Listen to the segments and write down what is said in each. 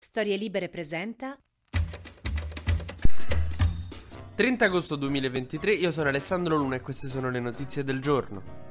Storie Libere presenta 30 agosto 2023, io sono Alessandro Luna e queste sono le notizie del giorno.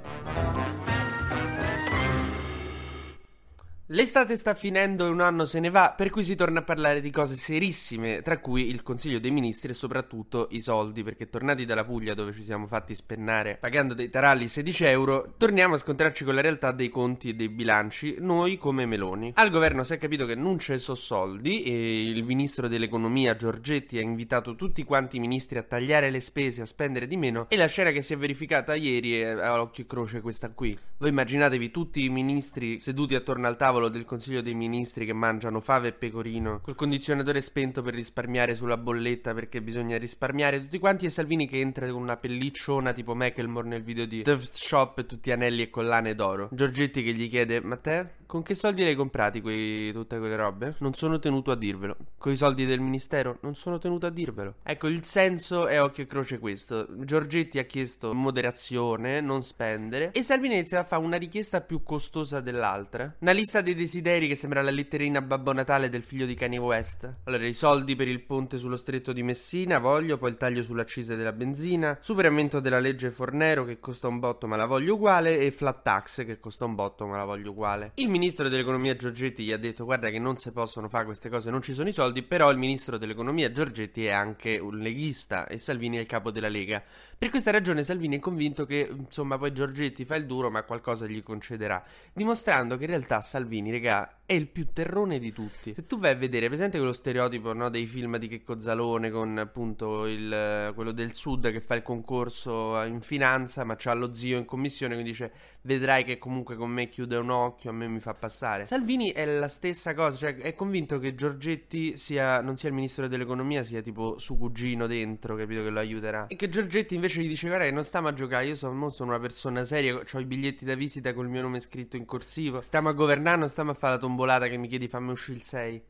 L'estate sta finendo e un anno se ne va, per cui si torna a parlare di cose serissime, tra cui il Consiglio dei Ministri e soprattutto i soldi, perché tornati dalla Puglia dove ci siamo fatti spennare pagando dei taralli 16 euro, torniamo a scontrarci con la realtà dei conti e dei bilanci, noi come Meloni. Al governo si è capito che non c'è so soldi e il ministro dell'economia Giorgetti ha invitato tutti quanti i ministri a tagliare le spese, a spendere di meno e la scena che si è verificata ieri è a occhio e croce questa qui. Voi immaginatevi tutti i ministri seduti attorno al tavolo tavolo del Consiglio dei Ministri che mangiano fave e pecorino col condizionatore spento per risparmiare sulla bolletta perché bisogna risparmiare tutti quanti e Salvini che entra con una pellicciona tipo Macklemore nel video di Thrift Shop tutti anelli e collane d'oro. Giorgetti che gli chiede "Ma te con che soldi li hai comprati quei, tutte quelle robe? Non sono tenuto a dirvelo. Con i soldi del ministero? Non sono tenuto a dirvelo. Ecco, il senso è occhio e croce questo. Giorgetti ha chiesto moderazione, non spendere e Salvini inizia a fare una richiesta più costosa dell'altra. Una lista dei desideri che sembra la letterina Babbo Natale del figlio di Kanye West. Allora, i soldi per il ponte sullo stretto di Messina, voglio, poi il taglio sull'accise della benzina, superamento della legge Fornero che costa un botto ma la voglio uguale e flat tax che costa un botto ma la voglio uguale. Il ministro dell'economia Giorgetti gli ha detto guarda che non si possono fare queste cose, non ci sono i soldi, però il ministro dell'economia Giorgetti è anche un leghista e Salvini è il capo della Lega. Per questa ragione Salvini è convinto che insomma poi Giorgetti fa il duro ma qualcosa gli concederà, dimostrando che in realtà Salvini, regà, è il più terrone di tutti. Se tu vai a vedere, presente quello stereotipo no, dei film di Checco Zalone con appunto il, quello del sud che fa il concorso in finanza ma c'ha lo zio in commissione quindi dice vedrai che comunque con me chiude un occhio, a me mi fa passare. Salvini è la stessa cosa, cioè è convinto che Giorgetti sia, non sia il ministro dell'economia, sia tipo suo cugino dentro, capito che lo aiuterà. E che Giorgetti invece gli dice guarda che non stiamo a giocare, io sono, sono una persona seria, ho i biglietti da visita col mio nome scritto in corsivo, stiamo a governare, non stiamo a fare la tombolata che mi chiedi fammi uscire il 6.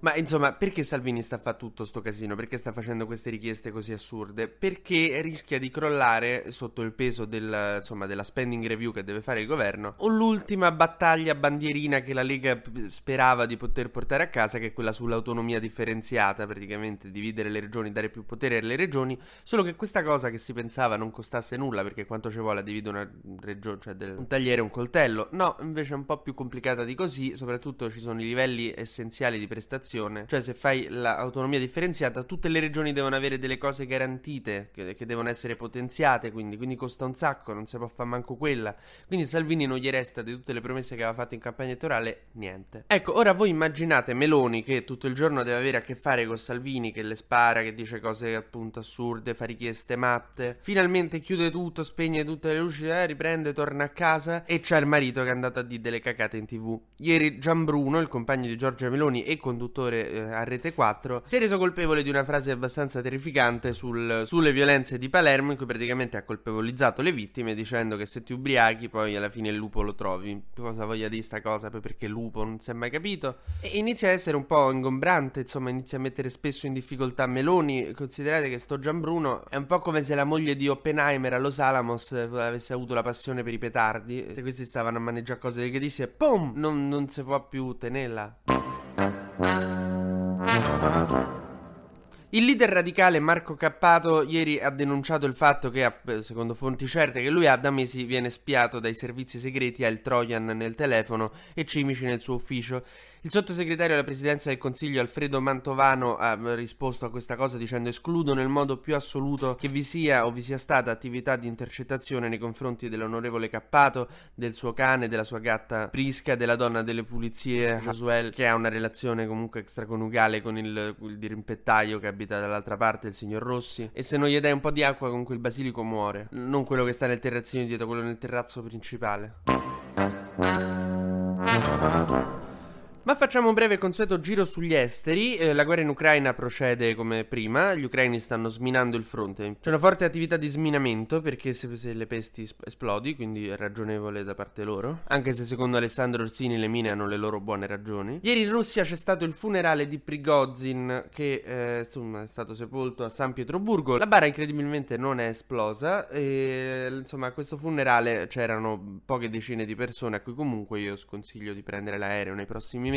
Ma insomma, perché Salvini sta a fare tutto sto casino? Perché sta facendo queste richieste così assurde? Perché rischia di crollare sotto il peso del, insomma, della spending review che deve fare il governo o l'ultima battaglia bandierina che la Lega sperava di poter portare a casa, che è quella sull'autonomia differenziata, praticamente dividere le regioni, dare più potere alle regioni, solo che questa cosa che si pensava non costasse nulla, perché quanto ci vuole dividere una regione, cioè del, un tagliere e un coltello, no, invece è un po' più complicata di così, soprattutto ci sono i livelli essenziali di prestazione differenziazione. Cioè, se fai l'autonomia differenziata, tutte le regioni devono avere delle cose garantite, che, che devono essere potenziate, quindi, quindi, costa un sacco, non si può fare manco quella. Quindi Salvini non gli resta di tutte le promesse che aveva fatto in campagna elettorale, niente. Ecco, ora voi immaginate Meloni che tutto il giorno deve avere a che fare con Salvini, che le spara, che dice cose appunto assurde, fa richieste matte. Finalmente chiude tutto, spegne tutte le luci, eh, riprende, torna a casa e c'è il marito che è andato a dire delle cacate in tv. Ieri Gianbruno, il compagno di Giorgia Meloni e conduttore conduttore eh, a Rete 4, si è reso colpevole di una frase abbastanza terrificante sul, sulle violenze di Palermo, in cui praticamente ha colpevolizzato le vittime dicendo che se ti ubriachi poi alla fine il lupo lo trovi. Cosa voglia dire sta cosa? Perché lupo non si è mai capito? E inizia a essere un po' ingombrante, insomma, inizia a mettere spesso in difficoltà Meloni. Considerate che sto Gianbruno è un po' come se la moglie di Oppenheimer a Los Alamos avesse avuto la passione per i petardi. Se questi stavano a maneggiare cose che disse, pum, non, non si può più tenerla. Thank you. Il leader radicale Marco Cappato ieri ha denunciato il fatto che, secondo fonti certe, che lui ha da mesi viene spiato dai servizi segreti, ha il Trojan nel telefono e cimici nel suo ufficio. Il sottosegretario alla presidenza del Consiglio Alfredo Mantovano ha risposto a questa cosa dicendo escludo nel modo più assoluto che vi sia o vi sia stata attività di intercettazione nei confronti dell'onorevole Cappato, del suo cane, della sua gatta Prisca, della donna delle pulizie Josuel che ha una relazione comunque extraconiugale con il, il dirimpettaio che abita dall'altra parte, il signor Rossi e se non gli dai un po' di acqua con quel basilico muore, non quello che sta nel terrazzino dietro, quello nel terrazzo principale. Ma facciamo un breve consueto giro sugli esteri. Eh, la guerra in Ucraina procede come prima. Gli ucraini stanno sminando il fronte. C'è una forte attività di sminamento perché se, se le pesti esplodi, quindi è ragionevole da parte loro. Anche se secondo Alessandro Orsini le mine hanno le loro buone ragioni. Ieri in Russia c'è stato il funerale di Prigozhin che eh, insomma è stato sepolto a San Pietroburgo. La bara incredibilmente non è esplosa e insomma a questo funerale c'erano poche decine di persone a cui comunque io sconsiglio di prendere l'aereo nei prossimi